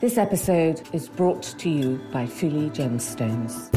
This episode is brought to you by Fuli Gemstones.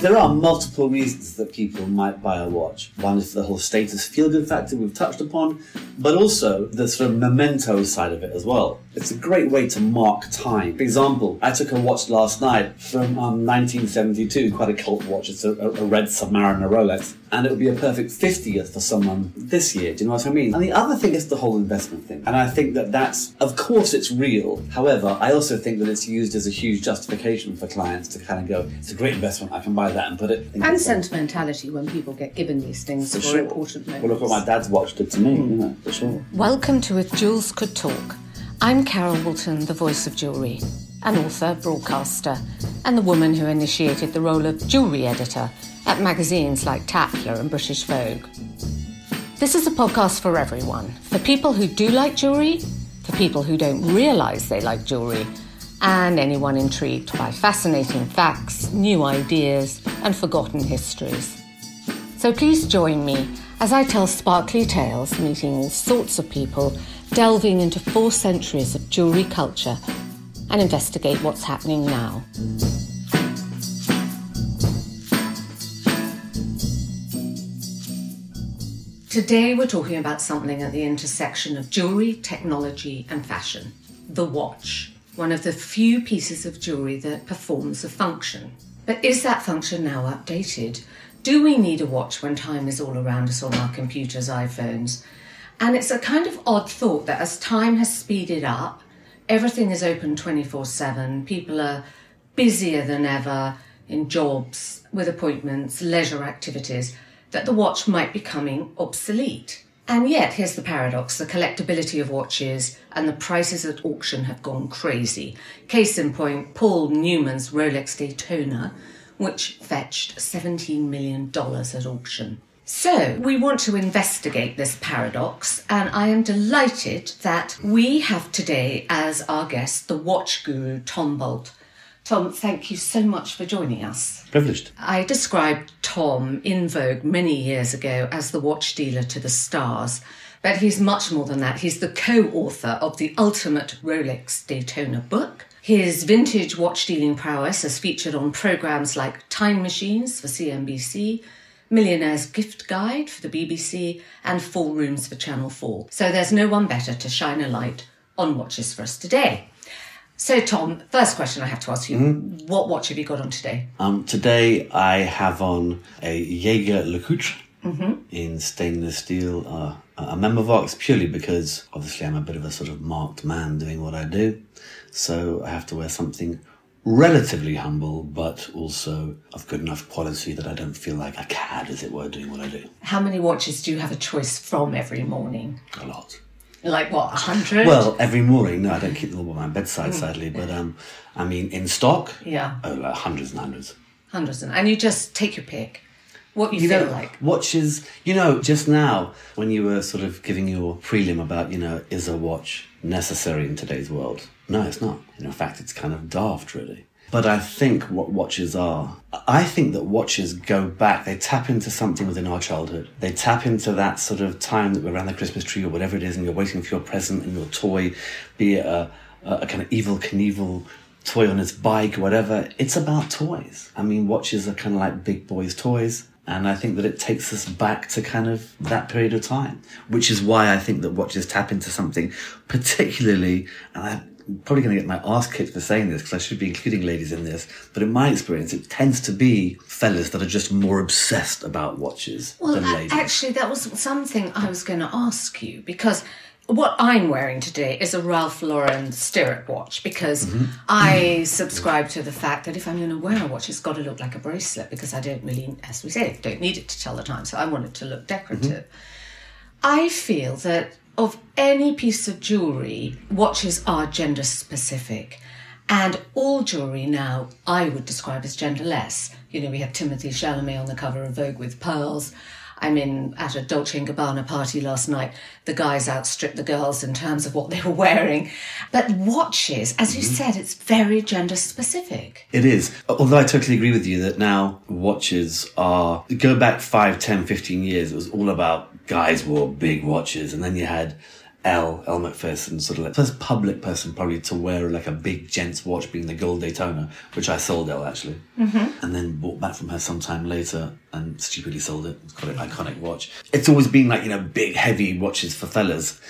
There are multiple reasons that people might buy a watch. One is the whole status feel good factor we've touched upon, but also the sort of memento side of it as well. It's a great way to mark time. For example, I took a watch last night from um, 1972, quite a cult watch. It's a, a red Submariner Rolex, and it would be a perfect 50th for someone this year. Do you know what I mean? And the other thing is the whole investment thing. And I think that that's, of course, it's real. However, I also think that it's used as a huge justification for clients to kind of go, it's a great investment, I can buy that and put it. And the- sentimentality when people get given these things For for, sure. important moments. Well, look what my dad's watch did to me, you know, for sure. Welcome to If Jewels Could Talk. I'm Carol Woolton, the voice of jewellery, an author, broadcaster, and the woman who initiated the role of jewellery editor at magazines like Tatler and British Vogue. This is a podcast for everyone for people who do like jewellery, for people who don't realise they like jewellery, and anyone intrigued by fascinating facts, new ideas, and forgotten histories. So please join me as I tell sparkly tales, meeting all sorts of people, delving into four centuries of jewellery culture, and investigate what's happening now. Today we're talking about something at the intersection of jewellery, technology, and fashion the watch. One of the few pieces of jewellery that performs a function. But is that function now updated? Do we need a watch when time is all around us on our computers, iPhones? And it's a kind of odd thought that as time has speeded up, everything is open 24 7, people are busier than ever in jobs, with appointments, leisure activities, that the watch might be becoming obsolete. And yet, here's the paradox the collectability of watches and the prices at auction have gone crazy. Case in point, Paul Newman's Rolex Daytona, which fetched $17 million at auction. So, we want to investigate this paradox, and I am delighted that we have today as our guest the watch guru Tom Bolt. Tom, thank you so much for joining us. Privileged. I described Tom in Vogue many years ago as the watch dealer to the stars, but he's much more than that. He's the co author of the Ultimate Rolex Daytona book. His vintage watch dealing prowess has featured on programs like Time Machines for CNBC, Millionaire's Gift Guide for the BBC, and Full Rooms for Channel 4. So there's no one better to shine a light on watches for us today. So, Tom, first question I have to ask you what watch have you got on today? Um, today I have on a Jaeger LeCoultre in stainless steel, uh, a Memovox, purely because obviously I'm a bit of a sort of marked man doing what I do. So I have to wear something relatively humble, but also of good enough quality that I don't feel like a cad, as it were, doing what I do. How many watches do you have a choice from every morning? A lot. Like what, a hundred? Well, every morning, no, I don't keep them all by my bedside, sadly, but um, I mean, in stock, Yeah. oh, like hundreds and hundreds. hundreds, and, and you just take your pick. What you, You feel know, like. watches, you know, just now when you were sort of giving your prelim about, you know, is a watch necessary in today's world? No, it's not. In fact, it's kind of daft, really. But I think what watches are, I think that watches go back, they tap into something within our childhood. They tap into that sort of time that we're around the Christmas tree or whatever it is, and you're waiting for your present and your toy, be it a, a, kind of Evel Knievel toy on his bike whatever. It's about toys. I mean, watches are kind of like big boys' toys. And I think that it takes us back to kind of that period of time, which is why I think that watches tap into something particularly, and I'm probably going to get my ass kicked for saying this because I should be including ladies in this, but in my experience, it tends to be fellas that are just more obsessed about watches Well, than ladies. actually, that was something I was going to ask you because what I'm wearing today is a Ralph Lauren stirrup watch because Mm-hmm. I subscribe to the fact that if I'm going to wear a watch, it's got to look like a bracelet because I don't really, as we say, don't need it to tell the time. So I want it to look decorative. I feel that of any piece of jewellery, watches are gender specific. And all jewellery now, I would describe as genderless. You know, we have Timothée Chalamet on the cover of Vogue with pearls. I'm in at a Dolce Gabbana party last night. The guys outstripped the girls in terms of what they were wearing. But watches, as you mm-hmm. said, it's very gender specific. It is. Although I totally agree with you that now watches are, go back 5, 10, 15 years, it was all about guys wore big watches, and then you had L Elle Macpherson, sort of like first public person probably to wear like a big gents watch being the gold Daytona, which I sold Elle actually. Mm-hmm. And then bought back from her sometime later and stupidly sold it. It's got an iconic watch. It's always been like, you know, big heavy watches for fellas.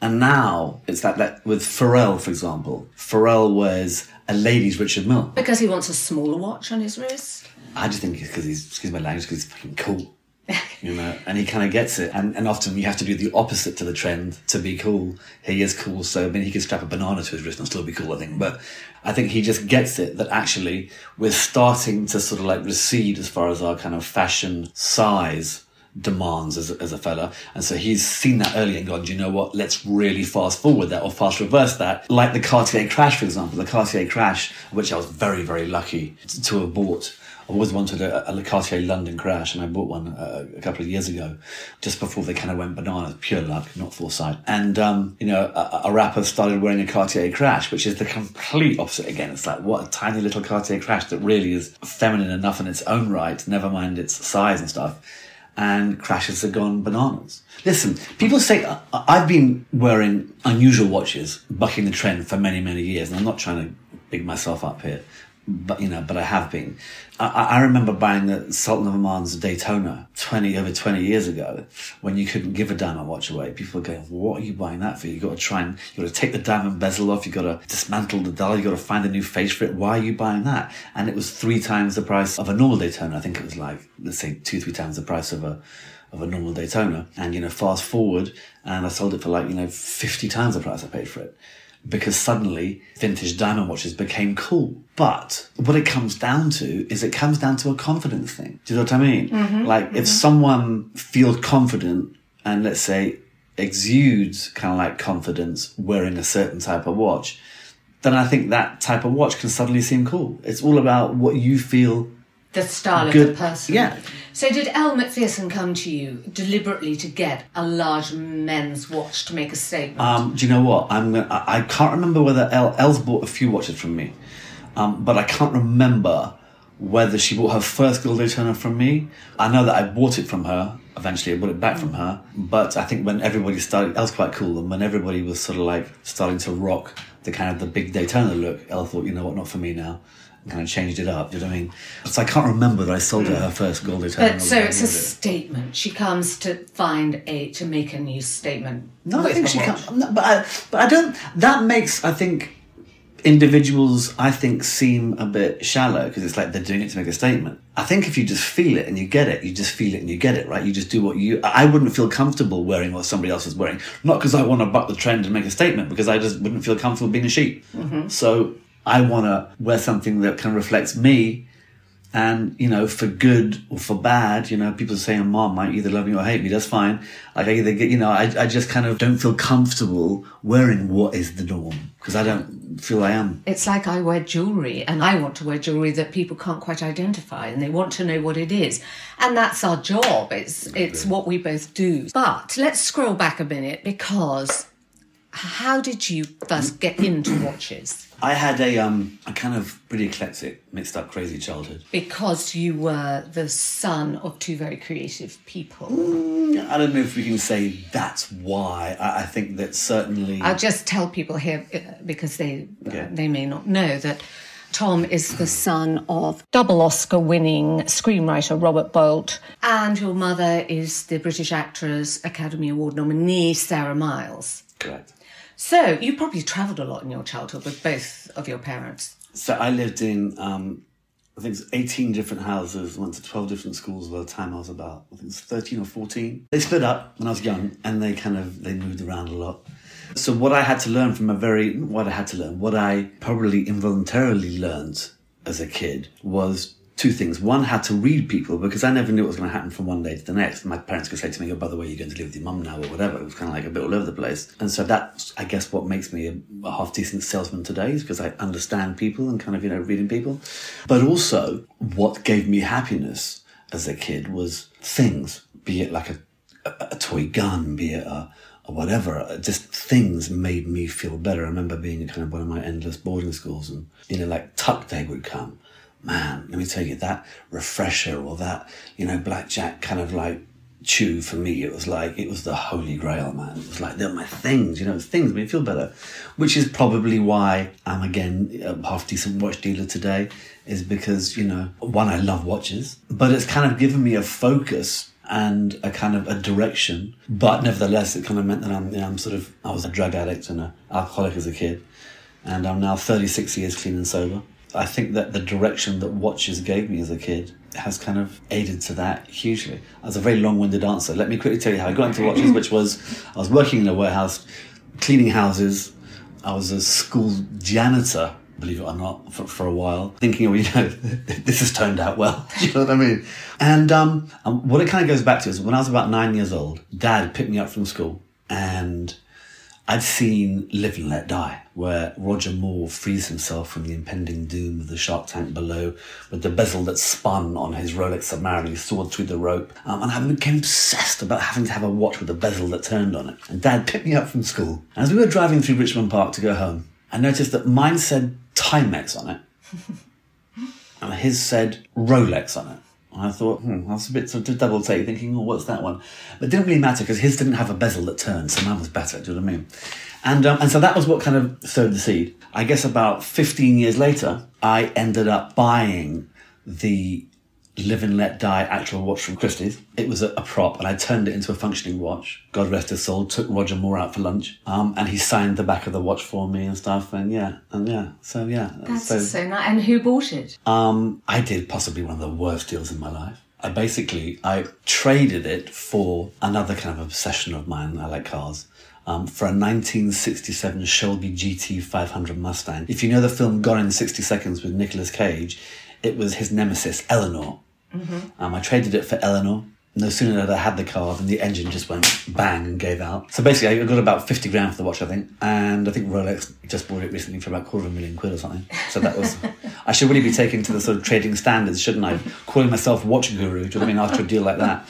And now it's like that with Pharrell, for example. Pharrell wears a lady's Richard Mille. Because he wants a smaller watch on his wrist? I just think it's because he's, excuse my language, because he's fucking cool. you know, and he kind of gets it. And, and often you have to do the opposite to the trend to be cool. He is cool, so I mean, he could strap a banana to his wrist and still be cool, I think. But I think he just gets it that actually we're starting to sort of like recede as far as our kind of fashion size demands as a, as a fella. And so he's seen that early and gone, do you know what? Let's really fast forward that or fast reverse that. Like the Cartier crash, for example, the Cartier crash, which I was very, very lucky to have bought. I always wanted a, Cartier London crash, and I bought one uh, a couple of years ago, just before they kind of went bananas. Pure luck, not foresight. And um, you know, a, a, rapper started wearing a Cartier crash, which is the complete opposite again. It's like what a tiny little Cartier crash that really is feminine enough in its own right, never mind its size and stuff and crashes have gone bananas. Listen, people say I've been wearing unusual watches, bucking the trend for many, many years, and I'm not trying to big myself up here but you know, but I have been. I, I, remember buying the Sultan of Oman's Daytona twenty over twenty years ago, when you couldn't give a diamond watch away. People were going, "What are you buying that for? You got to try and you got to take the diamond bezel off. You got to dismantle the dial. You got to find a new face for it. Why are you buying that?" And it was three times the price of a normal Daytona. I think it was like let's say two, three times the price of a of a normal Daytona. And you know, fast forward, and I sold it for like you know fifty times the price I paid for it because suddenly vintage diamond watches became cool. But what it comes down to is it comes down to a confidence thing. Do you know what I mean? Mm-hmm, like mm-hmm. if someone feels confident and let's say exudes kind of like confidence wearing a certain type of watch, then I think that type of watch can suddenly seem cool. It's all about what you feel the style Good. of the person. Yeah. So did Elle Macpherson come to you deliberately to get a large men's watch to make a statement? Um, do you know what? I'm gonna, I, I can't remember whether Elle Elle's bought a few watches from me, um, but I can't remember whether she bought her first gold Daytona from me. I know that I bought it from her. Eventually, I bought it back from her. But I think when everybody started, Elle was quite cool, and when everybody was sort of like starting to rock the kind of the big Daytona look, Elle thought, you know what, not for me now kind of changed it up. Do you know what I mean? So I can't remember that I sold her hmm. her first gold Italian. But so it's a statement. She comes to find a to make a new statement. No, I think she comes. No, but I, but I don't. That makes I think individuals I think seem a bit shallow because it's like they're doing it to make a statement. I think if you just feel it and you get it, you just feel it and you get it, right? You just do what you. I wouldn't feel comfortable wearing what somebody else is wearing, not because I want to buck the trend and make a statement, because I just wouldn't feel comfortable being a sheep. Mm-hmm. So I want to wear something that kind of reflects me. And, you know, for good or for bad, you know, people saying oh, mom might either love me or hate me. That's fine. Like I either get, you know, I, I just kind of don't feel comfortable wearing what is the norm because I don't feel I am. It's like I wear jewelry and I want to wear jewelry that people can't quite identify and they want to know what it is. And that's our job. It's, it's what we both do. But let's scroll back a minute because how did you first get into watches? I had a um a kind of pretty eclectic, mixed up, crazy childhood. Because you were the son of two very creative people. Mm, I don't know if we can say that's why. I, I think that certainly. I'll just tell people here uh, because they yeah. uh, they may not know that. Tom is the son of double Oscar winning screenwriter Robert Bolt, and your mother is the British actress Academy Award nominee Sarah Miles. Correct. So you probably travelled a lot in your childhood with both of your parents. So I lived in, um, I think it's 18 different houses, went to 12 different schools by the time I was about, I think it's 13 or 14. They split up when I was young and they kind of, they moved around a lot. So what I had to learn from a very, what I had to learn, what I probably involuntarily learned as a kid was two things. One, had to read people because I never knew what was going to happen from one day to the next. My parents could say to me, "Oh, by the way, you're going to live with your mum now," or whatever. It was kind of like a bit all over the place. And so that's, I guess, what makes me a, a half decent salesman today is because I understand people and kind of you know reading people. But also, what gave me happiness as a kid was things, be it like a, a, a toy gun, be it a whatever. Just things made me feel better. I remember being kind of one of my endless boarding schools, and you know, like tuck day would come, man, let me tell you that refresher or that, you know, blackjack kind of like chew for me, it was like it was the holy grail, man. It was like they're my things, you know, things make me feel better. Which is probably why I'm again a half decent watch dealer today, is because, you know, one, I love watches, but it's kind of given me a focus and a kind of a direction. But nevertheless, it kind of meant that I'm, you know, I'm sort of, I was a drug addict and an alcoholic as a kid. And I'm now 36 years clean and sober. I think that the direction that watches gave me as a kid has kind of aided to that hugely. As a very long-winded answer. Let me quickly tell you how I got into watches, which was I was working in a warehouse, cleaning houses. I was a school janitor, believe it or not, for, for a while, thinking, oh, you know, this has turned out well. Do you know what I mean? And um, what it kind of goes back to is when I was about nine years old, Dad picked me up from school and I'd seen Live and Let Die, where Roger Moore frees himself from the impending doom of the shark tank below with the bezel that spun on his Rolex submariner, sawed through the rope. Um, and I became obsessed about having to have a watch with a bezel that turned on it. And Dad picked me up from school. And as we were driving through Richmond Park to go home, I noticed that mine said Timex on it, and his said Rolex on it. I thought, hmm, that's a bit sort of double take, thinking, oh, what's that one? But it didn't really matter because his didn't have a bezel that turned, so mine was better. Do you know what I mean? And um, and so that was what kind of sowed the seed. I guess about 15 years later, I ended up buying the Live and Let Die actual watch from Christie's. It was a, a, prop, and I turned it into a functioning watch. God rest his soul. Took Roger Moore out for lunch, um, and he signed the back of the watch for me and stuff. And yeah, and yeah, so yeah. That's so, so nice. And who bought it? Um, I did possibly one of the worst deals in my life. I basically I traded it for another kind of obsession of mine. I like cars. Um, for a 1967 Shelby GT 500 Mustang. If you know the film Gone in 60 Seconds with Nicolas Cage, it was his nemesis, Eleanor. Mm-hmm. Um, I traded it for Eleanor. No sooner had I had the car than the engine just went bang and gave out. So basically, I got about 50 grand for the watch, I think. And I think Rolex just bought it recently for about quarter of a million quid or something. So that was, I should really be taking to the sort of trading standards, shouldn't I? Calling myself watch guru, do you know what I mean? After a deal like that.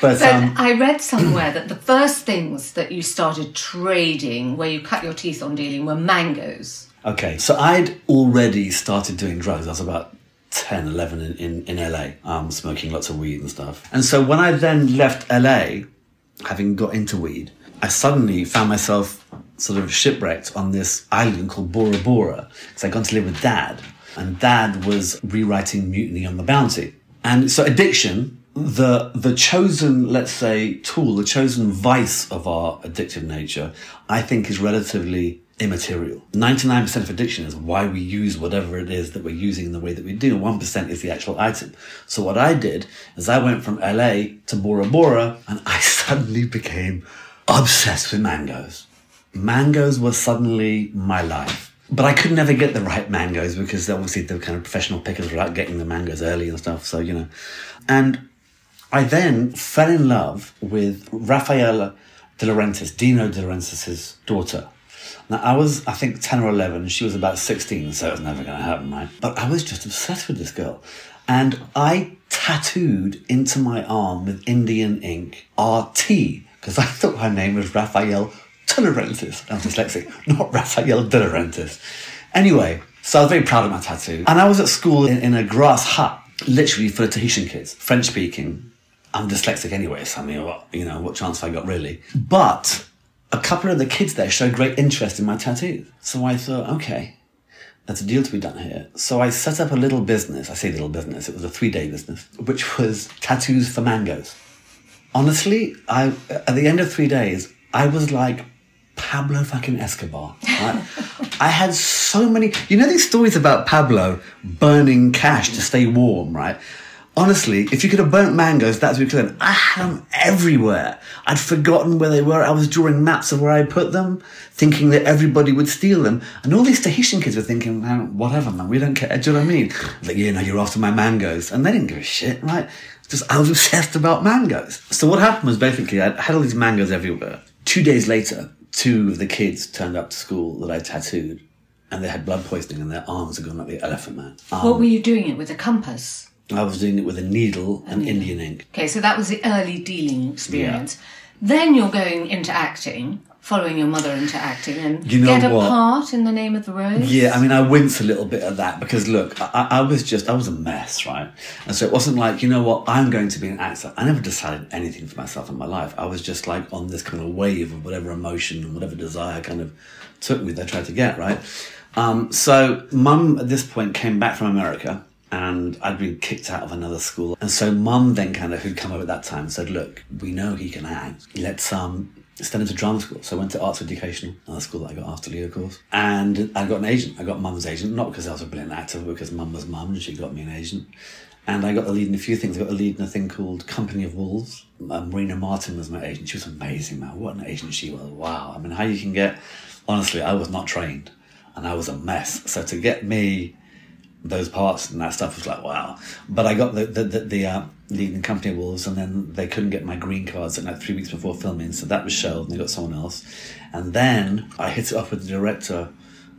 But so um, I read somewhere that the first things that you started trading, where you cut your teeth on dealing, were mangoes. Okay, so I'd already started doing drugs. I was about 10, 11 in, in, in LA, um, smoking lots of weed and stuff. And so when I then left LA, having got into weed, I suddenly found myself sort of shipwrecked on this island called Bora Bora because I'd gone to live with dad. And dad was rewriting Mutiny on the Bounty. And so addiction, the the chosen, let's say, tool, the chosen vice of our addictive nature, I think is relatively immaterial. 99% of addiction is why we use whatever it is that we're using in the way that we do. 1% is the actual item. So what I did is I went from LA to Bora Bora and I suddenly became obsessed with mangoes. Mangoes were suddenly my life. But I could never get the right mangoes because obviously the kind of professional pickers were out getting the mangoes early and stuff. So, you know. And I then fell in love with Raffaella De Laurentiis, Dino De Laurentiis' daughter now, I was, I think, 10 or 11. She was about 16, so it was never going to happen, right? But I was just obsessed with this girl. And I tattooed into my arm with Indian ink RT, because I thought her name was Raphael Tularentis. I'm dyslexic, not Raphael Tularentis. Anyway, so I was very proud of my tattoo. And I was at school in, in a grass hut, literally for Tahitian kids, French speaking. I'm dyslexic anyway, so I mean, what, you know, what chance have I got really? But a couple of the kids there showed great interest in my tattoos. So I thought, okay, there's a deal to be done here. So I set up a little business. I say little business, it was a three day business, which was tattoos for mangoes. Honestly, I, at the end of three days, I was like Pablo fucking Escobar. Right? I had so many, you know, these stories about Pablo burning cash to stay warm, right? Honestly, if you could have burnt mangoes, that's what you could have. I had them everywhere. I'd forgotten where they were. I was drawing maps of where I put them, thinking that everybody would steal them. And all these Tahitian kids were thinking, man, whatever, man, we don't care. Do you know what I mean? Like, you know, you're after my mangoes. And they didn't give a shit, right? Just, I was obsessed about mangoes. So what happened was basically, I had all these mangoes everywhere. Two days later, two of the kids turned up to school that I tattooed. And they had blood poisoning and their arms had gone like the elephant man. Um, what were you doing it with a compass? I was doing it with a needle and Indian ink. Okay, so that was the early dealing experience. Yeah. Then you're going into acting following your mother into acting and You know get a what? part in the name of the rose? Yeah, I mean, I wince a little bit at that because look, I, I was just, I was a mess, right? And so it wasn't like, you know what, I'm going to be an actor. I never decided anything for myself in my life. I was just like on this kind of wave of whatever emotion and whatever desire kind of took me that I tried to get, right? Um, so mum at this point came back from America and I'd been kicked out of another school. And so mum then kind of, who'd come over at that time, said, look, we know he can act. Let's, um, send him to drama school. So I went to Arts Education, another school that I got after Leo of course. And I got an agent. I got mum's agent, not because I was a brilliant actor, but because mum was mum and she got me an agent. And I got the lead in a few things. I got the lead in a thing called Company of Wolves. Um, Marina Martin was my agent. She was amazing, man. What an agent she was. Wow. I mean, how you can get, honestly, I was not trained and I was a mess. So to get me those parts and that stuff was like wow. But I got the the the, the uh, lead in Company Wolves, and then they couldn't get my green cards like three weeks before filming, so that was shelved, and they got someone else. And then I hit it off with the director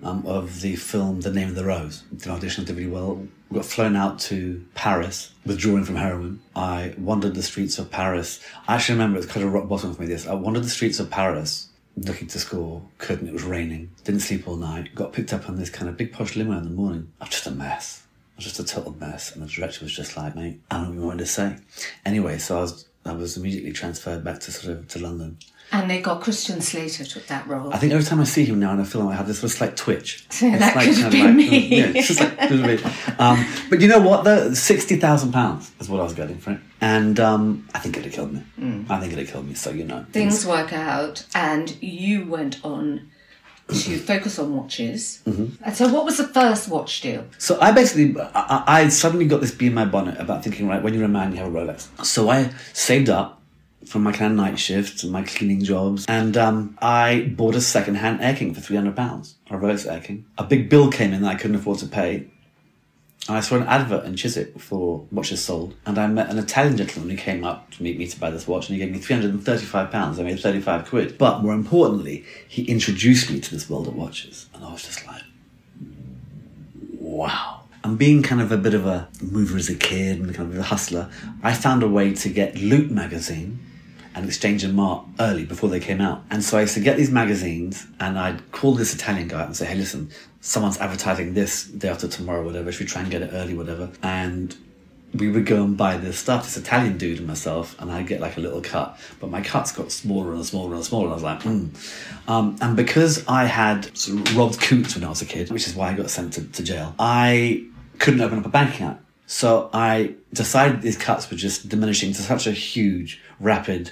um, of the film The Name of the Rose. The audition did really well. We got flown out to Paris, withdrawing from heroin. I wandered the streets of Paris. I actually remember it's kind of rock bottom for me. This I wandered the streets of Paris looking to school, couldn't, it was raining, didn't sleep all night, got picked up on this kind of big posh limo in the morning. I was just a mess. I was just a total mess. And the director was just like, mate, I don't know what to say. Anyway, so I was I was immediately transferred back to sort of to London. And they got Christian Slater took that role. I think every time I see him now in a film, I have this little slight twitch. That could have kind of been me. Yeah, it's just like, could have been. Um, but you know what? The sixty thousand pounds is what I was getting for it, and um, I think it'd have killed me. I think it'd have killed me. So you know, Things work out, and you went on to focus on watches. Mm-hmm. And so, what was the first watch deal? So I basically, I, I I suddenly got this bee in my bonnet about thinking, right, when you're a man, you have a Rolex. So I saved up from my kind of night shifts and my cleaning jobs, and um, I bought a second-hand Air King for three hundred pounds, a Rolex Air King. A big bill came in that I couldn't afford to pay. I saw an advert in Chiswick for watches sold, and I met an Italian gentleman who came up to meet me to buy this watch, and he gave me three hundred and thirty-five pounds. I made thirty-five quid. But more importantly, he introduced me to this world of watches, and I was just like, wow. And being kind of a bit of a mover as a kid and kind of a hustler, I found a way to get Loot magazine and Exchange and Mart early before they came out. And so I used to get these magazines and I'd call this Italian guy and say, hey, listen, someone's advertising this day after tomorrow, whatever. Should we try and get it early, whatever? And we would go and buy this stuff, this Italian dude and myself, and I'd get like a little cut. But my cuts got smaller and smaller and smaller. And I was like, hmm. Um, and because I had sort of robbed coots when I was a kid, which is why I got sent to, to jail, I couldn't open up a bank account. So I decided these cuts were just diminishing to such a huge, rapid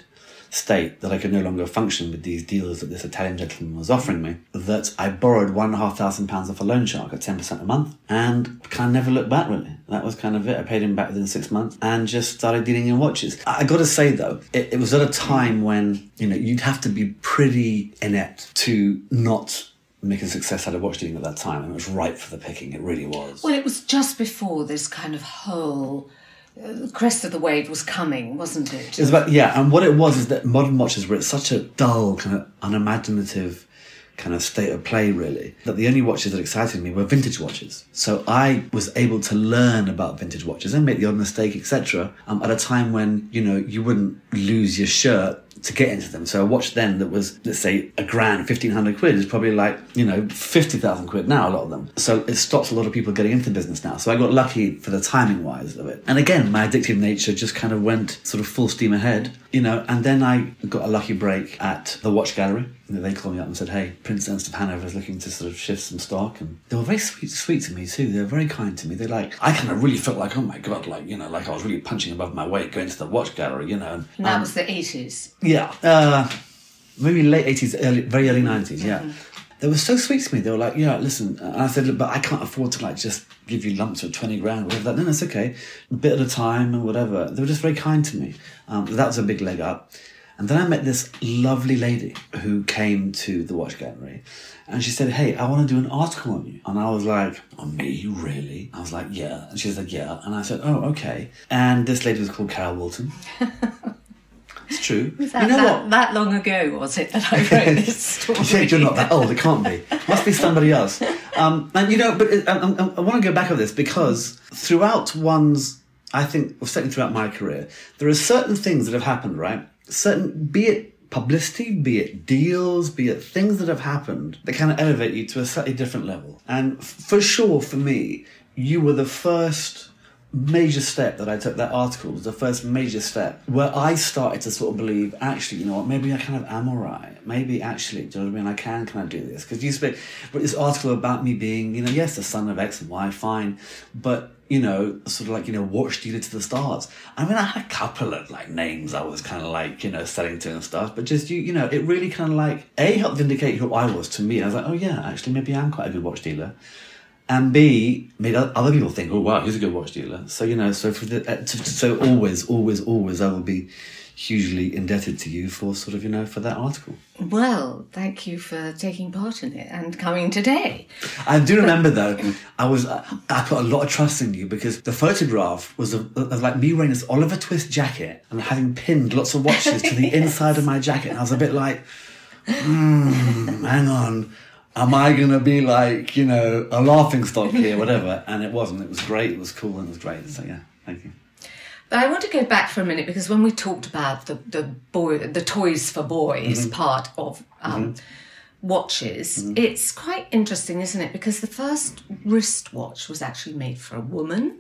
state that I could no longer function with these deals that this Italian gentleman was offering me, that I borrowed one and a half thousand pounds off a loan shark at 10% a month and kind of never looked back really. That was kind of it. I paid him back within six months and just started dealing in watches. I I gotta say though, it, it was at a time when, you know, you'd have to be pretty inept to not make a success out of watch dealing at that time. And it was ripe for the picking. It really was. Well, it was just before this kind of whole uh, crest of the wave was coming, wasn't it? It was about yeah, and what it was is that modern watches were at such a dull, kind of unimaginative kind of state of play really that the only watches that excited me were vintage watches so i was able to learn about vintage watches and make the odd mistake etc um, at a time when you know you wouldn't lose your shirt to get into them. So a watch then that was let's say a grand 1500 quid is probably like you know 50000 quid now a lot of them. So it stops a lot of people getting into the business now. So i got lucky for the timing wise of it. And again my addictive nature just kind of went sort of full steam ahead you know and then i got a lucky break at the watch gallery they called me up and said, "Hey, Prince Ernst of Hanover is looking to sort of shift some stock," and they were very sweet, sweet to me too. They were very kind to me. They like, I kind of really felt like, oh my god, like you know, like I was really punching above my weight going to the watch gallery, you know. And, And that um, was the 80s. yeah, uh, maybe late eighties, early, very early nineties. Yeah, they were so sweet to me. They were like, "Yeah, listen," and I said, "Look, but I can't afford to like just give you lumps of twenty grand or whatever." Like, no, no, it's okay, a bit at a time and whatever. They were just very kind to me. Um, that was a big leg up. And then I met this lovely lady who came to the watch gallery and she said, Hey, I want to do an article on you. And I was like, On me, really? I was like, Yeah. And she was like, Yeah. And I said, Oh, okay. And this lady was called Carol Woolton. it's true. That, you know that, what? that long ago, was it, that I wrote this story? You said you're not that old. It can't be. Must be somebody else. Um, and you know, but it, um, um, um, I, I, I want to go back on this because throughout one's, I think, or certainly throughout my career, there are certain things that have happened, right? Certain, be it publicity, be it deals, be it things that have happened that kind of elevate you to a slightly different level. And f- for sure, for me, you were the first major step that I took. That article was the first major step where I started to sort of believe, actually, you know what, maybe I kind of am alright. Maybe actually, do you know what I mean? I can kind of do this. Because you speak, but this article about me being, you know, yes, the son of X and Y, fine. But you know, sort of like, you know, watch dealer to the stars. I mean, I had a couple of like names I was kind of like, you know, selling to and stuff, but just, you, you know, it really kind of like, A, helped vindicate who I was to me. I was like, oh yeah, actually, maybe I'm quite a good watch dealer. And B, made other people think, oh wow, he's a good watch dealer. So, you know, so for the, uh, to, so always, always, always, I will be hugely indebted to you for sort of, you know, for that article. Well, thank you for taking part in it and coming today. I do remember though, I was I put a lot of trust in you because the photograph was of, of like me wearing this Oliver Twist jacket and having pinned lots of watches to the yes. inside of my jacket, and I was a bit like, hmm, hang on. Am I gonna be like, you know, a laughing stock here, whatever? And it wasn't. It was great. It was cool and it was great. So yeah, thank you. But I want to go back for a minute because when we talked about the the boy the toys for boys mm-hmm. part of um, mm-hmm. watches, mm-hmm. it's quite interesting, isn't it? Because the first wristwatch was actually made for a woman,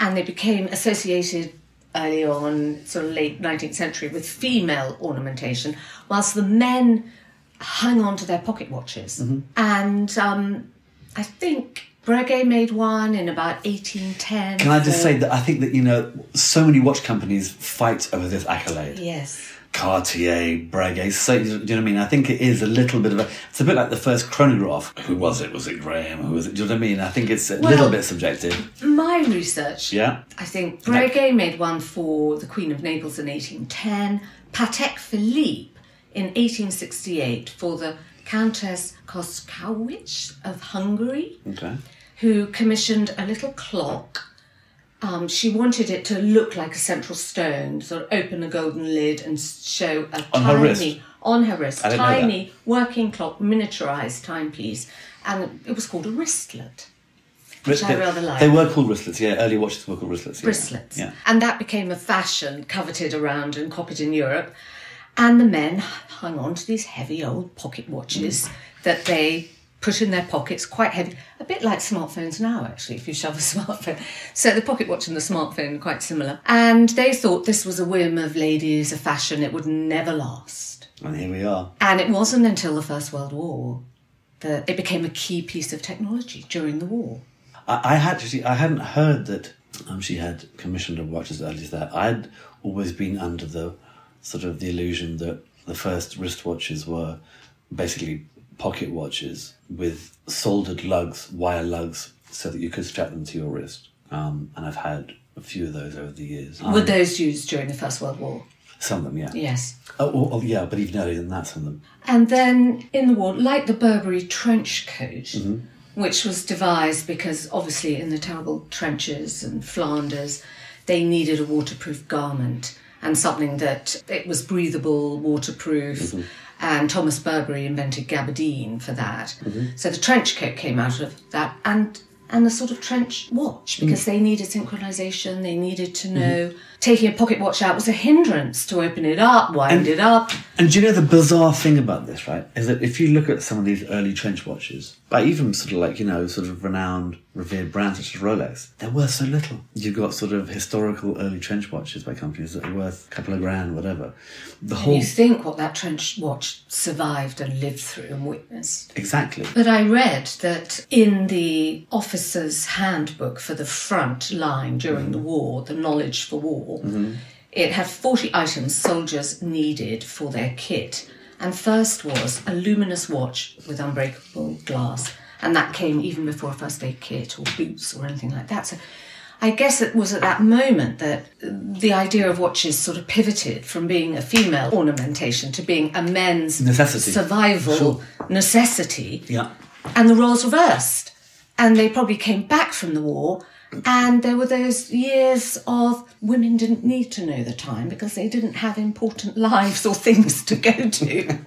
and they became associated early on, sort of late nineteenth century, with female ornamentation, whilst the men hung on to their pocket watches, mm-hmm. and um, I think Breguet made one in about 1810. Can I just say that I think that, you know, so many watch companies fight over this accolade. Yes. Cartier, Breguet, so, do you know what I mean? I think it is a little bit of a, it's a bit like the first chronograph. Who was it? Was it Graham? Who was it? Do you know what I mean? I think it's a well, little bit subjective. My research. Yeah. I think Breguet made one for the Queen of Naples in 1810, Patek Philippe in 1868 for the Countess Koscowicz of Hungary, okay. who commissioned a little clock. Um, she wanted it to look like a central stone, sort of open a golden lid and show a on tiny, her wrist. on her wrist, tiny working clock, miniaturized timepiece, and it was called a wristlet. Which I rather like. They were called wristlets, yeah. Early watches were called wristlets. Yeah. Wristlets. Yeah. And that became a fashion coveted around and copied in Europe. And the men hung on to these heavy old pocket watches mm. that they put in their pockets, quite heavy, a bit like smartphones now, actually, if you shove a smartphone. So the pocket watch and the smartphone are quite similar. And they thought this was a whim of ladies, a fashion, it would never last. And here we are. And it wasn't until the First World War that it became a key piece of technology during the war. I, I actually, I hadn't heard that um, she had commissioned a watch as early as that. I'd always been under the sort of the illusion that the first wristwatches were basically pocket watches with soldered lugs, wire lugs, so that you could strap them to your wrist. Um, and I've had a few of those over the years. Were um, those used during the First World War? Some of them, yeah. Yes. Oh, oh, oh, yeah, but even earlier than that, some of them. And then in the war, like the Burberry trench coat, mm-hmm. which was devised because obviously in the terrible trenches and Flanders, they needed a waterproof garment and something that it was breathable, waterproof. Mm-hmm. And Thomas Burberry invented gabardine for that. Mm-hmm. So the trench coat came out of that, and and the sort of trench watch because mm. they needed synchronization. They needed to know mm-hmm. taking a pocket watch out was a hindrance to open it up, wind and, it up. And do you know the bizarre thing about this, right? Is that if you look at some of these early trench watches, by even sort of like, you know, sort of renowned, revered brands such as Rolex, they're worth so little. You've got sort of historical early trench watches by companies that are worth a couple of grand, whatever. The whole. You think what that trench watch survived and lived through and witnessed. Exactly. But I read that in the officer's handbook for the front line during mm. the war, the knowledge for war, mm-hmm. it had 40 items soldiers needed for their kit and first was a luminous watch with unbreakable glass. And that came even before a first aid kit or boots or anything like that. So I guess it was at that moment that the idea of watches sort of pivoted from being a female ornamentation to being a men's necessity. survival sure. necessity. Yeah. And the roles reversed. And they probably came back from the war and there were those years of women didn't need to know the time because they didn't have important lives or things to go to.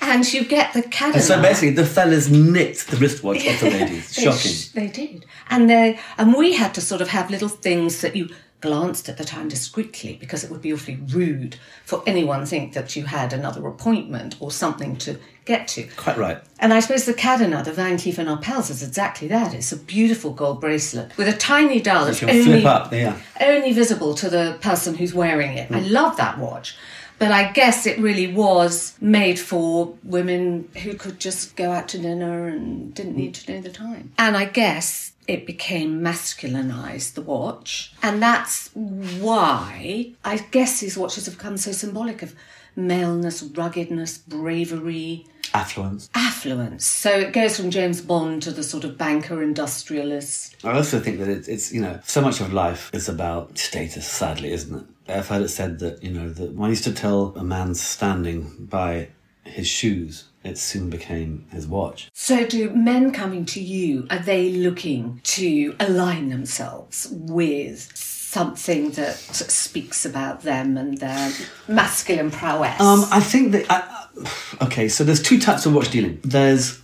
and you get the Cadillac. so basically, the fellas nicked the wristwatch off the ladies. Shocking. they, they did, and they and we had to sort of have little things that you glanced at the time discreetly because it would be awfully rude for anyone to think that you had another appointment or something to get to. Quite right. And I suppose the Cadena, the Van Cleef and Arpels, is exactly that. It's a beautiful gold bracelet with a tiny dial that's only, flip up, yeah. only visible to the person who's wearing it. I mm. love that watch. But I guess it really was made for women who could just go out to dinner and didn't need to know the time. And I guess it became masculinized, the watch. And that's why I guess these watches have become so symbolic of maleness, ruggedness, bravery, Affluence. affluence. So it goes from James Bond to the sort of banker industrialist. I also think that it's, it's, you know, so much of life is about status, sadly, isn't it? I've heard it said that, you know, that I used to tell a man's standing by his shoes, it soon became his watch. So do men coming to you, are they looking to align themselves with something that speaks about them and their masculine prowess? Um, I think that. I, okay, so there's two types of watch dealing. There's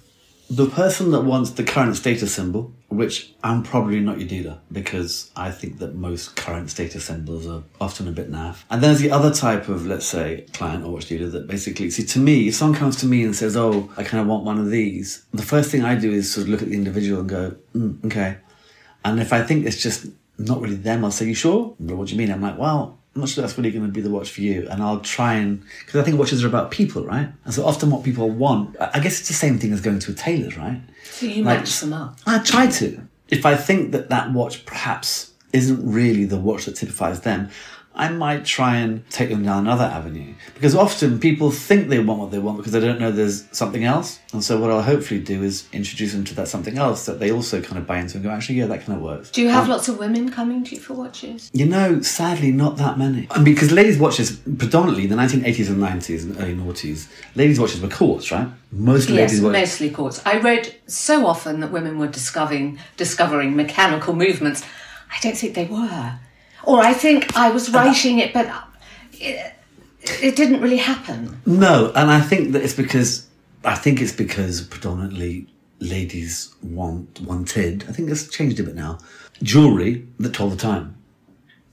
the person that wants the current status symbol, which I'm probably not your dealer because I think that most current status symbols are often a bit naff. And there's the other type of, let's say, client or watch dealer that basically, see, to me, if someone comes to me and says, "Oh, I kind of want one of these," the first thing I do is sort of look at the individual and go, mm, "Okay." And if I think it's just not really them, I'll say, "You sure?" What do you mean? I'm like, "Well." I'm not sure that's really going to be the watch for you. And I'll try and, because I think watches are about people, right? And so often what people want, I I guess it's the same thing as going to a tailor's, right? so you like- match them up. I try to. If I think that that watch perhaps isn't really the watch that typifies them, I might try and take them down another avenue. Because often people think they want what they want because they don't know there's something else. And so what I'll hopefully do is introduce them to that something else that they also kind of buy into and go, actually, yeah, that kind of works. Do you have um, lots of women coming to you for watches? You know, sadly, not that many. And because ladies' watches, predominantly in the 1980s and 90s and early noughties, ladies' watches were quartz, right? Most Yes, ladies' watches. mostly quartz. I read so often that women were discovering discovering mechanical movements. I don't think they were, or I think I was writing it, but it, it didn't really happen. No, and I think that it's because I think it's because predominantly ladies want wanted. I think it's changed a bit now. Jewelry that told the time.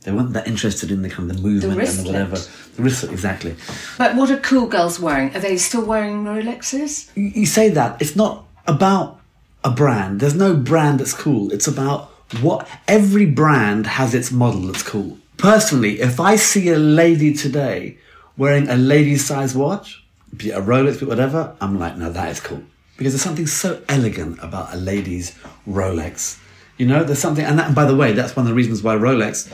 They weren't that interested in the kind of the movement and the whatever. The wristlet, exactly. But what are cool girls wearing? Are they still wearing Rolexes? You say that it's not about a brand. There's no brand that's cool. It's about what every brand has its model that's cool. Personally, if I see a lady today wearing a lady's size watch, be it a Rolex, be it whatever, I'm like, no, that is cool. Because there's something so elegant about a lady's Rolex. You know, there's something, and, that, and by the way, that's one of the reasons why Rolex,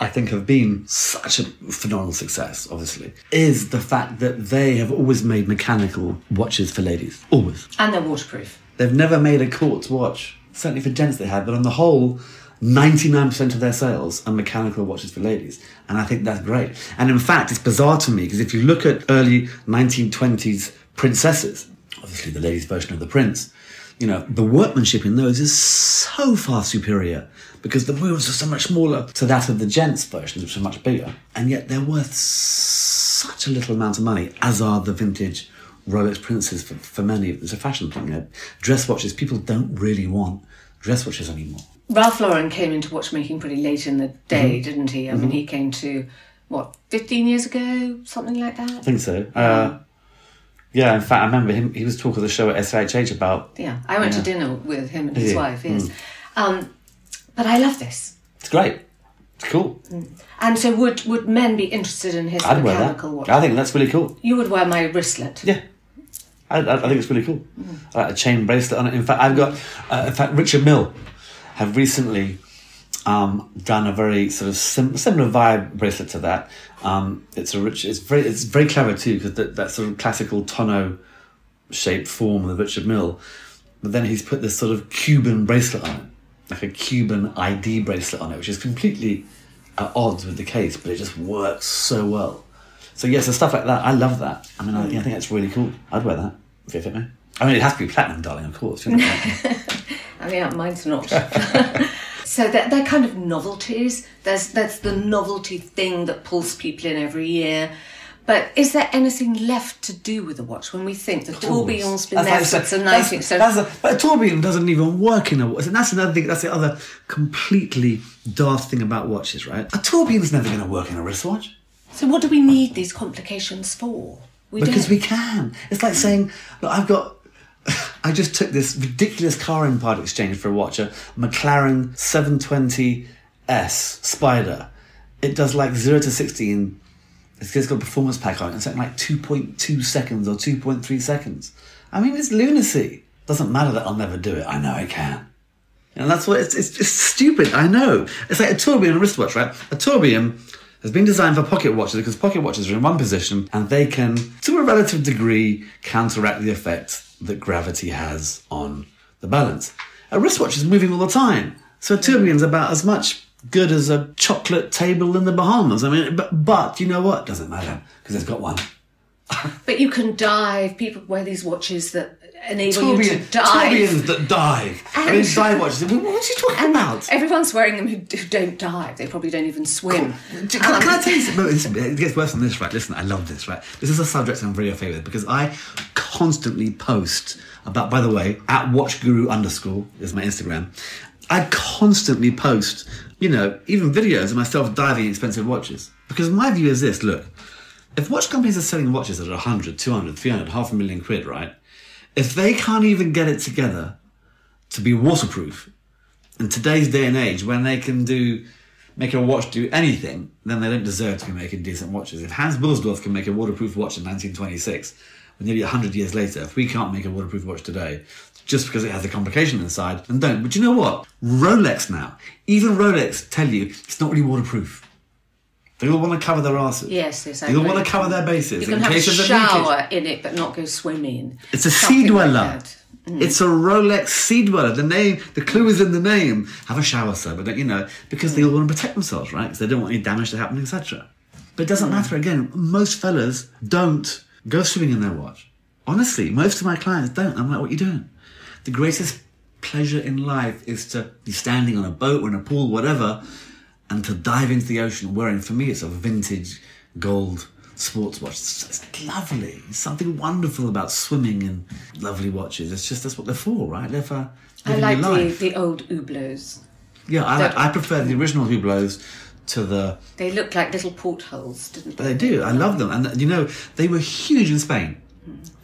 I think, have been such a phenomenal success, obviously, is the fact that they have always made mechanical watches for ladies. Always. And they're waterproof. They've never made a quartz watch. Certainly for gents they have, but on the whole, 99% of their sales are mechanical watches for ladies. And I think that's great. And in fact, it's bizarre to me because if you look at early 1920s princesses, obviously the ladies' version of the prince, you know, the workmanship in those is so far superior because the wheels are so much smaller to that of the gents' versions, which are much bigger. And yet they're worth such a little amount of money, as are the vintage Rolex Princes for, for many. It's a fashion thing. Dress watches, people don't really want dress watches anymore. Ralph Lauren came into watchmaking pretty late in the Mm-hmm. day, didn't he? I mean, he came to what 15 years ago, something like that. I think so. Uh, yeah, in fact, I remember him. He was talking of the show at SIHH about. Yeah, I went Yeah. to dinner with him and his Yeah. wife. Yes, um, but I love this. It's great. It's cool. And so, would would men be interested in his I'd mechanical watch? I think that's really cool. You would wear my wristlet. Yeah. I, I, think it's really cool. I like a chain bracelet on it. In fact, I've got. Uh, in fact, Richard Mille have recently um, done a very sort of sim- similar vibe bracelet to that. Um, it's a rich. It's very. It's very clever too because that, that sort of classical tonneau shaped form of Richard Mille. But then he's put this sort of Cuban bracelet on it, like a Cuban ID bracelet on it, which is completely at odds with the case, but it just works so well. So yes, so stuff like that. I love that. I mean, I, mm. I think that's really cool. I'd wear that if it fit me. I mean, it has to be platinum, darling, of course. I mean, mine's not. so they're, they're kind of novelties. There's that's the novelty thing that pulls people in every year. But is there anything left to do with the watch when we think the tourbillon's been there since the 19th? So that's but a tourbillon doesn't even work in a watch. And that's another thing. That's the other completely daft thing about watches, right? A tourbillon's never going to work in a wristwatch. So what do we need these complications for? We because don't. we can. It's like saying, look, I've got. I just took this ridiculous car in part exchange for a watch, a McLaren 720S Spider. It does like 0 to 60 in. It's got a performance pack on it. It's like, like 2.2 seconds or 2.3 seconds. I mean, it's lunacy. Doesn't matter that I'll never do it. I know I can. And that's what it's, it's just stupid. I know. It's like a tourbillon wristwatch, right? A tourbillon has been designed for pocket watches because pocket watches are in one position and they can, to a relative degree, counteract the effect that gravity has on the balance. A wristwatch is moving all the time. So a tourbillon's about as much good as a chocolate table in the Bahamas. I mean, but, but you know what? Doesn't matter because it's got one. But you can dive. People wear these watches that enable you to dive. tourbillons that dive. I mean, And- dive watches. What are you talking about? everyone's wearing them who, who don't dive. They probably don't even swim. Can, can um, I tell you something? Listen, it gets worse than this, right? Listen, I love this, right? This is a subject I'm very okay with because I constantly post about, by the way, at watchguru underscore is my Instagram. I constantly post, you know, even videos of myself diving expensive watches. Because my view is this look, if watch companies are selling watches at 100, 200, 300, half a million quid, right? If they can't even get it together to be waterproof, in today's day and age, when they can do make a watch do anything, then they don't deserve to be making decent watches. If Hans Wilsdorf can make a waterproof watch in 1926, nearly 100 years later, if we can't make a waterproof watch today, just because it has a complication inside, then don't. But you know what? Rolex now, even Rolex tell you it's not really waterproof. They all want to cover their asses. Yes, yes. I They all want to cover their bases You can in have a case of a leakage. shower in it, but not go swimming. It's a sea like dweller. Mm. It's a Rolex sea dweller. The name, the clue is in the name. Have a shower, sir, but don't, you know, because they all want to protect themselves, right? Because they don't want any damage to happen, etc. But it doesn't mm. matter. Again, most fellas don't go swimming in their watch. Honestly, most of my clients don't. I'm like, what are you doing? The greatest pleasure in life is to be standing on a boat or in a pool, whatever, and to dive into the ocean wearing, for me, it's a vintage gold sports watch. It's, it's lovely. There's something wonderful about swimming and lovely watches. It's just that's what they're for, right? They're for I like your the, life. the old Hublots. yeah, I, like, I prefer the original Hublots to the. They look like little portholes, didn't they? They do. I love them, and you know they were huge in Spain.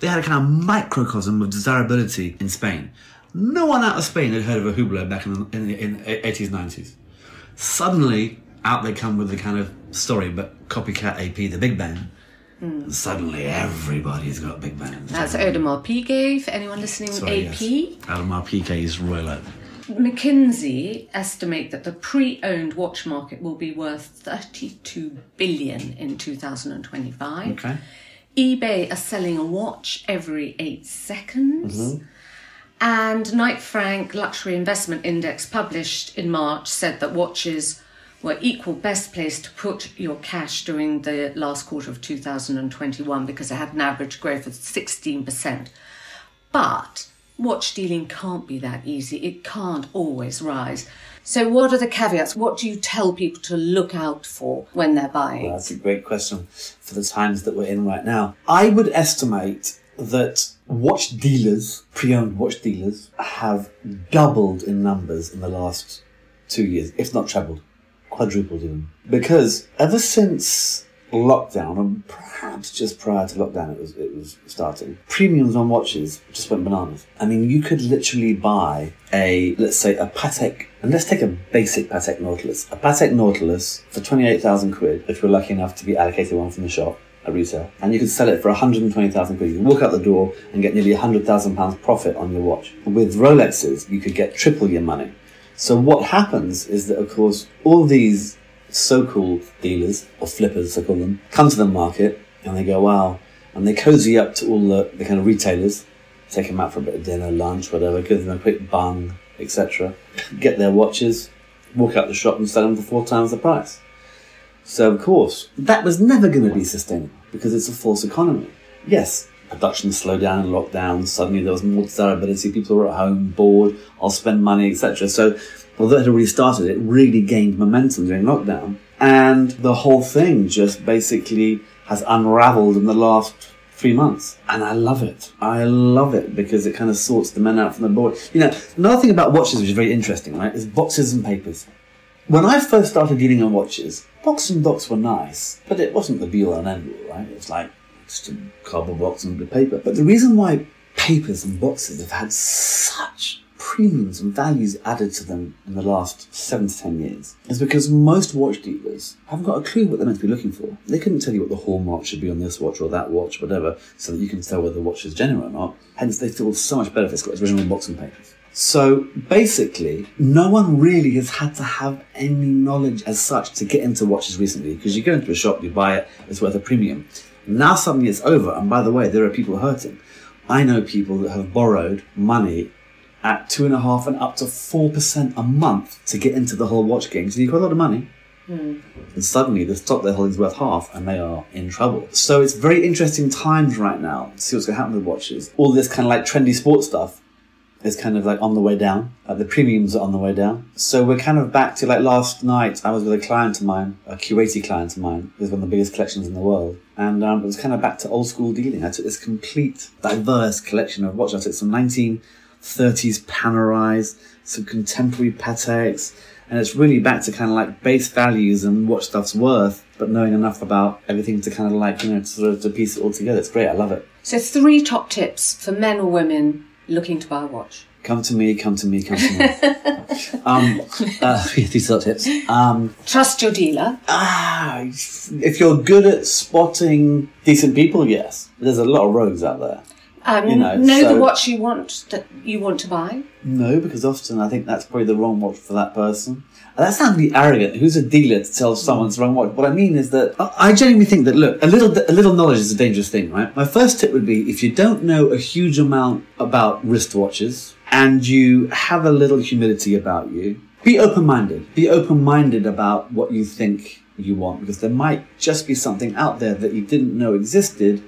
They had a kind of microcosm of desirability in Spain. No one out of Spain had heard of a Hublot back in the in, the- in 80s, 90s. Suddenly, out they come with the kind of story, but copycat AP, the Big Bang. And suddenly, everybody's got Big Bang. That's Audemars Piguet, for anyone listening, Sorry, AP. yes. Audemars Piguet's Royal Oak. McKinsey estimate that the pre-owned watch market will be worth 32 billion in 2025. Okay. eBay are selling a watch every 8 seconds. Mm-hmm. And Knight Frank Luxury Investment Index published in March said that watches were equal best place to put your cash during the last quarter of 2021 because they had an average growth of 16%. But watch dealing can't be that easy. It can't always rise. So, what are the caveats? What do you tell people to look out for when they're buying? Well, that's a great question for the times that we're in right now. I would estimate that watch dealers, pre-owned watch dealers, have doubled in numbers in the last two years, if not trebled, quadrupled even. Because ever since lockdown, and perhaps just prior to lockdown, it was it was starting. Premiums on watches just went bananas. I mean, you could literally buy a let's say a Patek, and let's take a basic Patek Nautilus, a Patek Nautilus for twenty eight thousand quid if you're lucky enough to be allocated one from the shop at retail, and you could sell it for 120,000 quid. You could walk out the door and get nearly 100,000 pounds profit on your watch. With Rolexes, you could get triple your money. So what happens is that, of course, all these so-called dealers, or flippers, I call them, come to the market and they go, wow, and they cozy up to all the, the kind of retailers, take them out for a bit of dinner, lunch, whatever, give them a quick bung, etc., get their watches, walk out the shop and sell them for four times the price. So, of course, that was never going to be sustainable because it's a false economy. Yes, production slowed down in lockdown. Suddenly there was more desirability. People were at home, bored. I'll spend money, etc. So, although it had already started, it really gained momentum during lockdown. And the whole thing just basically has unraveled in the last three months. And I love it. I love it because it kind of sorts the men out from the boy. You know, another thing about watches which is very interesting, right, is boxes and papers. When I first started dealing in watches, box and box were nice, but it wasn't the be all and end all, right? It was like just a cardboard box and a paper. But the reason why papers and boxes have had such premiums and values added to them in the last seven to ten years is because most watch dealers haven't got a clue what they're meant to be looking for. They couldn't tell you what the hallmark should be on this watch or that watch, whatever, so that you can tell whether the watch is genuine or not. Hence, they feel so much better if it's got its original box and papers. So basically, no one really has had to have any knowledge as such to get into watches recently because you go into a shop, you buy it, it's worth a premium. Now suddenly it's over, and by the way, there are people hurting. I know people that have borrowed money at two and a half and up to four percent a month to get into the whole watch game. So you've got a lot of money. Hmm. And suddenly the stock they're holding is worth half and they are in trouble. So it's very interesting times right now to see what's going to happen with watches. All this kind of like trendy sports stuff is kind of like on the way down. Uh, the premiums are on the way down. So we're kind of back to like last night I was with a client of mine, a Kuwaiti client of mine, who's one of the biggest collections in the world. And um, it was kind of back to old school dealing. I took this complete diverse collection of watches. I took some 1930s Panerais, some contemporary Pateks, and it's really back to kind of like base values and what stuff's worth, but knowing enough about everything to kind of like, you know, to sort of to piece it all together. It's great. I love it. So, three top tips for men or women looking to buy a watch. Come to me, come to me, come to me. um, uh, these are tips. Um, Trust your dealer. ah, if you're good at spotting decent people, yes. There's a lot of rogues out there. Um, You know, know so- the watch you want that you want to buy. No, because often I think that's probably the wrong watch for that person. And that sounds really arrogant. Who's a dealer to tell mm. someone's wrong watch? What I mean is that I I genuinely think that look, a little a little knowledge is a dangerous thing, right? My first tip would be if you don't know a huge amount about wristwatches and you have a little humility about you, be open minded. Be open minded about what you think you want because there might just be something out there that you didn't know existed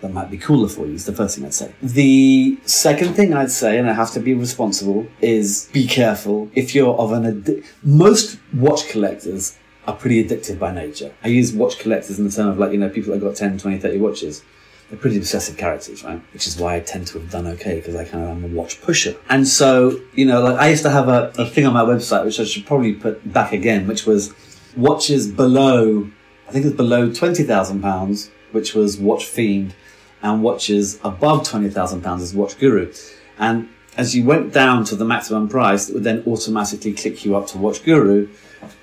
that might be cooler for you is the first thing I'd say. The second thing I'd say, and I have to be responsible, is be careful. If you're of an addi- most watch collectors are pretty addictive by nature. I use watch collectors in the term of like, you know, people that got 10, 20, 30 watches. They're pretty obsessive characters, right? Which is why I tend to have done okay because I kind of am a watch pusher. And so, you know, like I used to have a, a thing on my website, which I should probably put back again, which was watches below, I think it was below £20,000, which was Watch Fiend, and watches above £20,000 is Watch Guru. And as you went down to the maximum price, it would then automatically click you up to Watch Guru,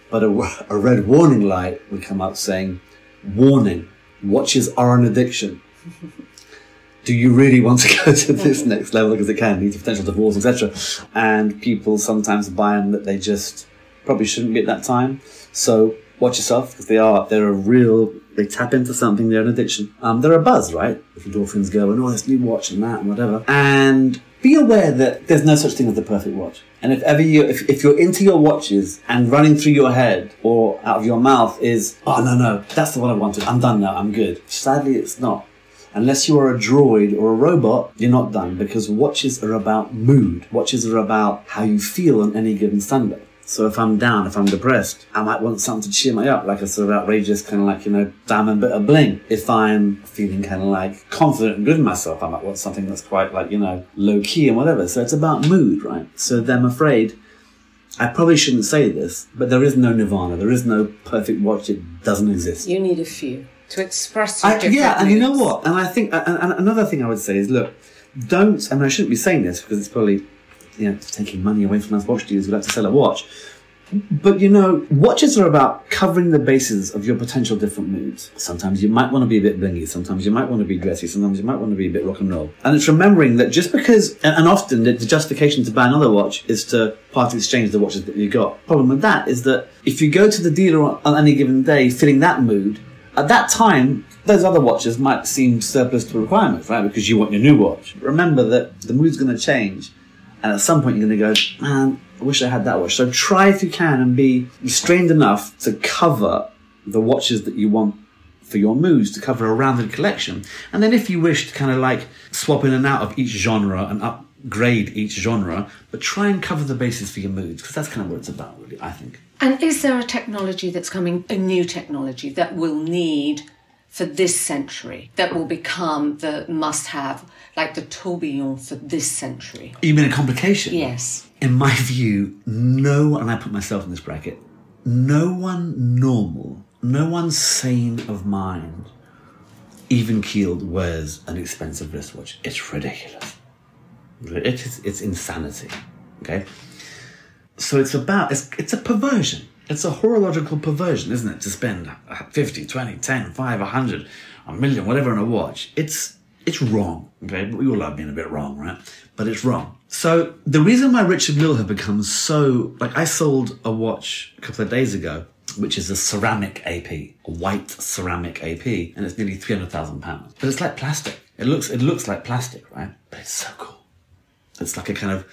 but a, a red warning light would come up saying, Warning, watches are an addiction. Do you really want to go to this next level because it can lead to potential divorce, etc. And people sometimes buy them that they just probably shouldn't be at that time. So watch yourself because they are they're a real they tap into something. They're an addiction. Um, they're a buzz, right? If endorphins go and oh, this new watch and that and whatever. And be aware that there's no such thing as the perfect watch. And if ever you, if, if you're into your watches and running through your head or out of your mouth is, oh no no, that's the one I wanted. I'm done now. I'm good. Sadly, it's not. Unless you are a droid or a robot, you're not done because watches are about mood. Watches are about how you feel on any given Sunday. So if I'm down, if I'm depressed, I might want something to cheer me up, like a sort of outrageous kind of like, you know, diamond bit of bling. If I'm feeling kind of like confident and good in myself, I might want something that's quite like, you know, low key and whatever. So it's about mood, right? So then I'm afraid I probably shouldn't say this, but there is no nirvana. There is no perfect watch. It doesn't exist. You need a few to express your I, yeah, and you know what? And I think and, and another thing I would say is, look, don't. And I shouldn't be saying this because it's probably you know taking money away from us watch dealers who like to sell a watch. But you know, watches are about covering the bases of your potential different moods. Sometimes you might want to be a bit blingy. Sometimes you might want to be dressy. Sometimes you might want to be a bit rock and roll. And it's remembering that just because, and, often the, justification to buy another watch is to part exchange the watches that you got. Problem with that is that if you go to the dealer on any given day feeling that mood, at that time, those other watches might seem surplus to requirements, right? Because you want your new watch. Remember that the mood's going to change, and at some point you're going to go, man, I wish I had that watch. So try if you can and be restrained enough to cover the watches that you want for your moods, to cover a rounded collection. And then if you wish to kind of like swap in and out of each genre and upgrade each genre, but try and cover the bases for your moods, because that's kind of what it's about, really, I think. And is there a technology that's coming, a new technology that will need for this century that will become the must have, like the tourbillon for this century? You mean a complication? Yes. In my view, no, and I put myself in this bracket, no one normal, no one sane of mind, even keeled, wears an expensive wristwatch. It's ridiculous. It is, it's insanity. Okay? So it's about, it's, it's a perversion. It's a horological perversion, isn't it? To spend 50, 20, 10, 5, 100, a million, whatever on a watch. It's, it's wrong. Okay? We all love being a bit wrong, right? But it's wrong. So the reason why Richard Mille have become so, like I sold a watch a couple of days ago, which is a ceramic AP, a white ceramic AP, and it's nearly £300,000. But it's like plastic. It looks, it looks like plastic, right? But it's so cool. It's like a kind of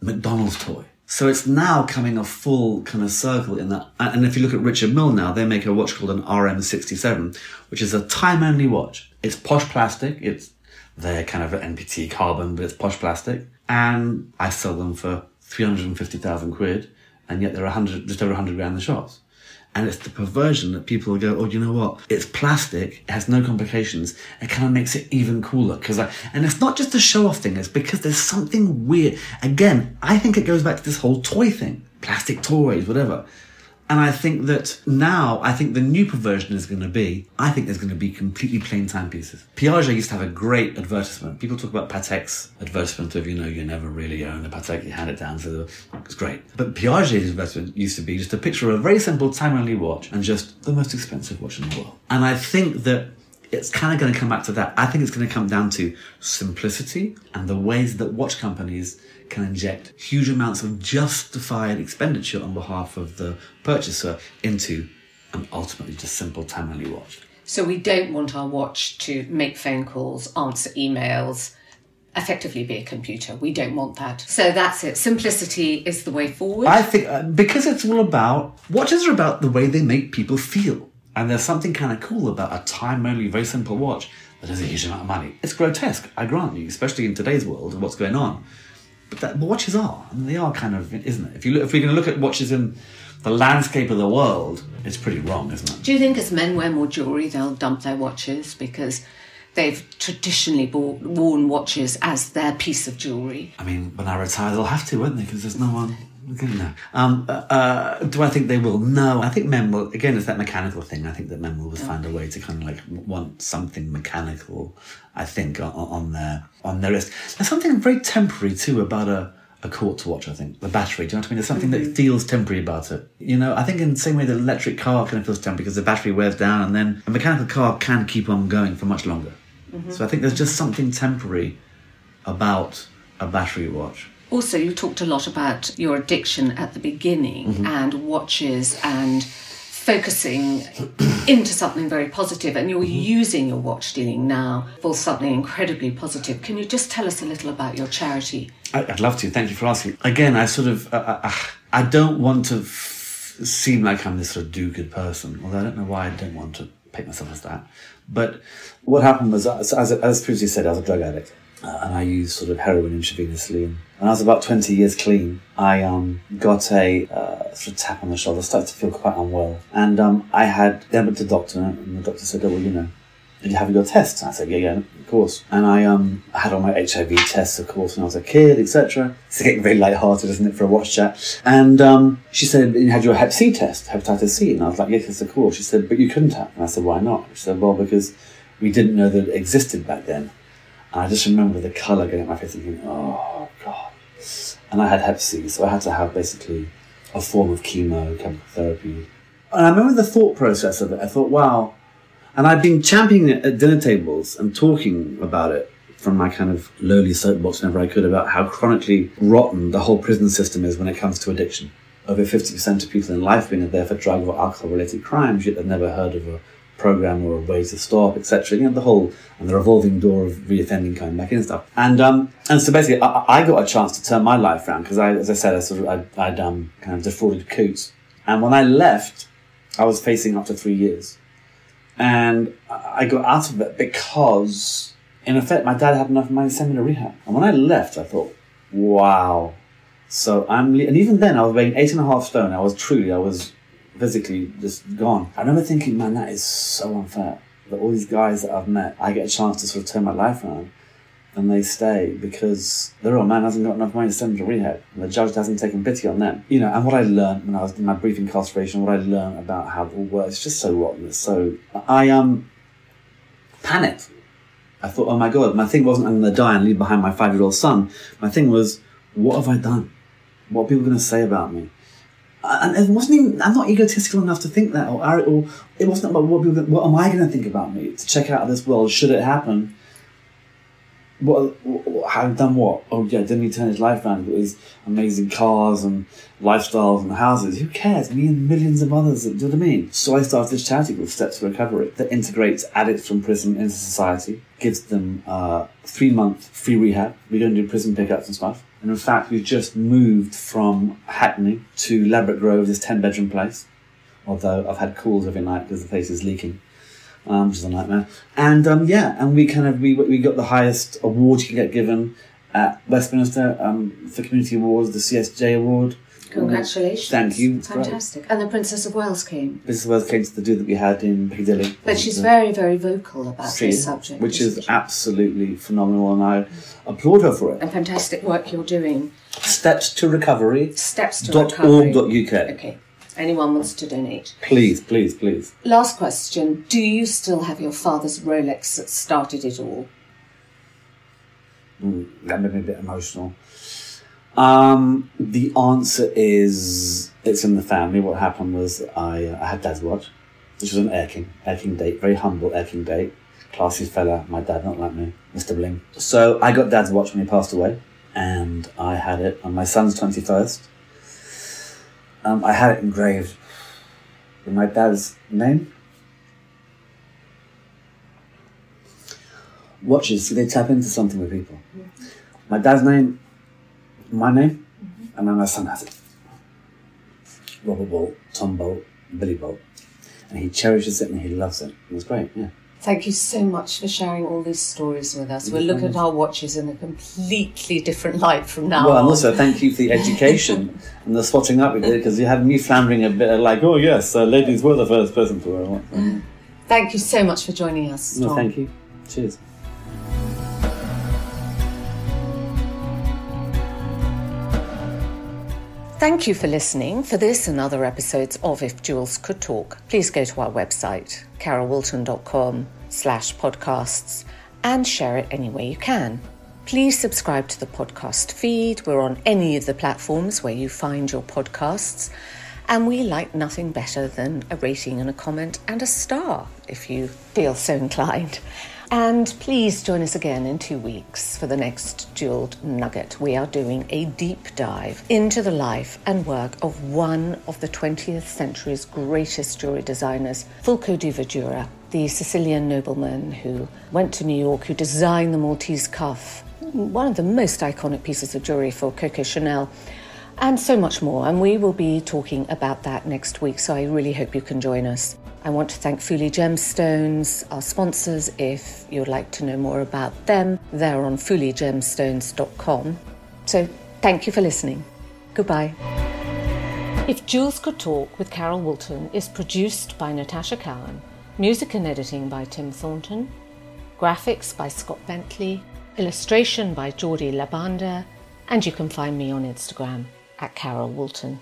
McDonald's toy. So it's now coming a full kind of circle in that. And if you look at Richard Mille now, they make a watch called an RM67, which is a time only watch. It's posh plastic. It's their kind of NPT carbon, but it's posh plastic. And I sell them for 350,000 quid. And yet they're 100, just over 100 grand in the shops. And it's the perversion that people go, oh, you know what? It's plastic. It has no complications. It kind of makes it even cooler. Cause I, and it's not just a show off thing. It's because there's something weird. Again, I think it goes back to this whole toy thing. Plastic toys, whatever. And I think that now, I think the new perversion is going to be, I think there's going to be completely plain timepieces. Piaget used to have a great advertisement. People talk about Patek's advertisement of, you know, you never really own a Patek, you hand it down to the, it's great. But Piaget's advertisement used to be just a picture of a very simple time-only watch and just the most expensive watch in the world. And I think that it's kind of going to come back to that. I think it's going to come down to simplicity and the ways that watch companies can inject huge amounts of justified expenditure on behalf of the purchaser into an ultimately just simple time only watch. So we don't want our watch to make phone calls, answer emails, effectively be a computer. We don't want that. So that's it. Simplicity is the way forward. I think uh, because it's all about watches are about the way they make people feel. And there's something kind of cool about a time only, very simple watch that has a huge amount of money. It's grotesque, I grant you, especially in today's world and what's going on. But, that, watches are, I mean, they are kind of, isn't it? If you look, if we're going to look at watches in the landscape of the world, it's pretty wrong, isn't it? Do you think as men wear more jewellery, they'll dump their watches because they've traditionally bought, worn watches as their piece of jewellery? I mean, when I retire, they'll have to, won't they? Because there's no one. No. Um, uh, uh, do I think they will? No. I think men will. Again, it's that mechanical thing. I think that men will always find a way to kind of like want something mechanical. I think on, on their on their list. There's something very temporary too about a a quartz watch. I think the battery. Do you know what I mean? There's something Mm-hmm. that feels temporary about it. You know, I think in the same way the electric car kind of feels temporary because the battery wears down, and then a mechanical car can keep on going for much longer. Mm-hmm. So I think there's just something temporary about a battery watch. Also, you talked a lot about your addiction at the beginning Mm-hmm. and watches and focusing into something very positive, and you're Mm-hmm. using your watch dealing now for something incredibly positive. Can you just tell us a little about your charity? I'd love to. Thank you for asking. Again, I sort of, uh, uh, I don't want to f- seem like I'm this sort of do-good person, although I don't know why I don't want to paint myself as that. But what happened was, as, as, as previously said, I was a drug addict. Uh, and I used sort of heroin intravenously. And when I was about 20 years clean, I um, got a uh, sort of tap on the shoulder, started to feel quite unwell. And um, I had then went to the doctor, and the doctor said, oh, well, you know, did you have your tests? And I said, yeah, yeah, of course. And I um had all my HIV tests, of course, when I was a kid, etc. It's getting very light-hearted, isn't it, for a watch chat? And um, she said, you had your Hep C test, hepatitis C. And I was like, yes, of course. She said, but you couldn't have. And I said, why not? She said, well, because we didn't know that it existed back then. And I just remember the colour going up my face thinking, oh, God. And I had Hep C, so I had to have basically a form of chemo, chemical therapy. And I remember the thought process of it. I thought, wow. And I'd been championing it at dinner tables and talking about it from my kind of lowly soapbox whenever I could about how chronically rotten the whole prison system is when it comes to addiction. Over 50% of people in life being there for drug or alcohol related crimes, yet they've never heard of a program or a way to stop, etc. You know, the whole and the revolving door of reoffending coming back in and stuff. And um, and so basically, I, I got a chance to turn my life around because I, as I said, I sort of I'd, I'd um, kind of defrauded Coutts, and when I left, I was facing up to three years, and I got out of it because, in effect, my dad had enough money to send me to rehab. And when I left, I thought, wow. So I'm, and even then, I was weighing eight and a half stone. I was truly, I was physically just gone. I remember thinking, man, that is so unfair. that all these guys that I've met, I get a chance to sort of turn my life around and they stay because their old man hasn't got enough money to send them to rehab and the judge hasn't taken pity on them. You know, and what I learned when I was in my brief incarceration, what I learned about how it all works, just so rotten. It's so, I um, panicked. I thought, oh my God, my thing wasn't I'm going to die and leave behind my five year old son. My thing was, what have I done? What are people going to say about me? And it wasn't even, I'm not egotistical enough to think that, or, or it wasn't about what people, what am I going to think about me to check out of this world should it happen what, what have done what? Oh yeah, didn't he turn his life around with his amazing cars and lifestyles and houses? Who cares? Me and millions of others. Do you know what I mean? So I started this charity called Steps to Recovery that integrates addicts from prison into society, gives them uh, three month free rehab. We don't do prison pickups and stuff. And in fact, we've just moved from Hackney to Ladbroke Grove, this ten bedroom place. Although I've had calls every night because the place is leaking um, which is a nightmare. And um, yeah, and we kind of we we got the highest award you can get given at Westminster um, for community awards, the CSJ award. Congratulations! Thank you. Fantastic. And the Princess of Wales came. Princess of Wales came to the do that we had in Piccadilly. But she's uh, very, very vocal about She- this subject, which isn't she? absolutely phenomenal, and I applaud her for it. and fantastic work you're doing. Steps to recovery. Steps to dot recovery. org dot uk. Okay. Anyone wants to donate. Please, please, please. Last question. Do you still have your father's Rolex that started it all? Mm, that made me a bit emotional. Um, the answer is it's in the family. What happened was I, uh, I had dad's watch, which was an Air King, Air King date, very humble Air King date, classy fella. My dad, not like me, Mr. Bling. So I got dad's watch when he passed away, and I had it on my son's twenty first. Um, I had it engraved with my dad's name. Watches, they tap into something with people. My dad's name, my name, and then my son has it. Robert Bolt, Tom Bolt, Billy Bolt. And he cherishes it and he loves it. It was great, yeah. Thank you so much for sharing all these stories with us. We'll look at our watches in a completely different light from now Well, and also thank you for the education and the spotting up we did because you had me floundering a bit like, oh yes, uh, ladies were the first person to wear a watch. Thank you so much for joining us. No, thank you. Cheers. Thank you for listening. For this and other episodes of If Jewels Could Talk, please go to our website, carolwoolton.com slash podcasts, and share it any way you can. Please subscribe to the podcast feed. We're on any of the platforms where you find your podcasts. And we like nothing better than a rating and a comment and a star, if you feel so inclined. And please join us again in two weeks for the next Jeweled Nugget. We are doing a deep dive into the life and work of one of the 20th century's greatest jewelry designers, Fulco di Verdura, the Sicilian nobleman who went to New York, who designed the Maltese cuff, one of the most iconic pieces of jewelry for Coco Chanel and so much more. And we will be talking about that next week. So I really hope you can join us. I want to thank Fuli Gemstones, our sponsors. If you'd like to know more about them, they're on fuligemstones.com. So thank you for listening. Goodbye. If Jewels Could Talk with Carol Woolton is produced by Natasha Cowan, music and editing by Tim Thornton, graphics by Scott Bentley, illustration by Geordie Labanda, and you can find me on Instagram at Carol Woolton.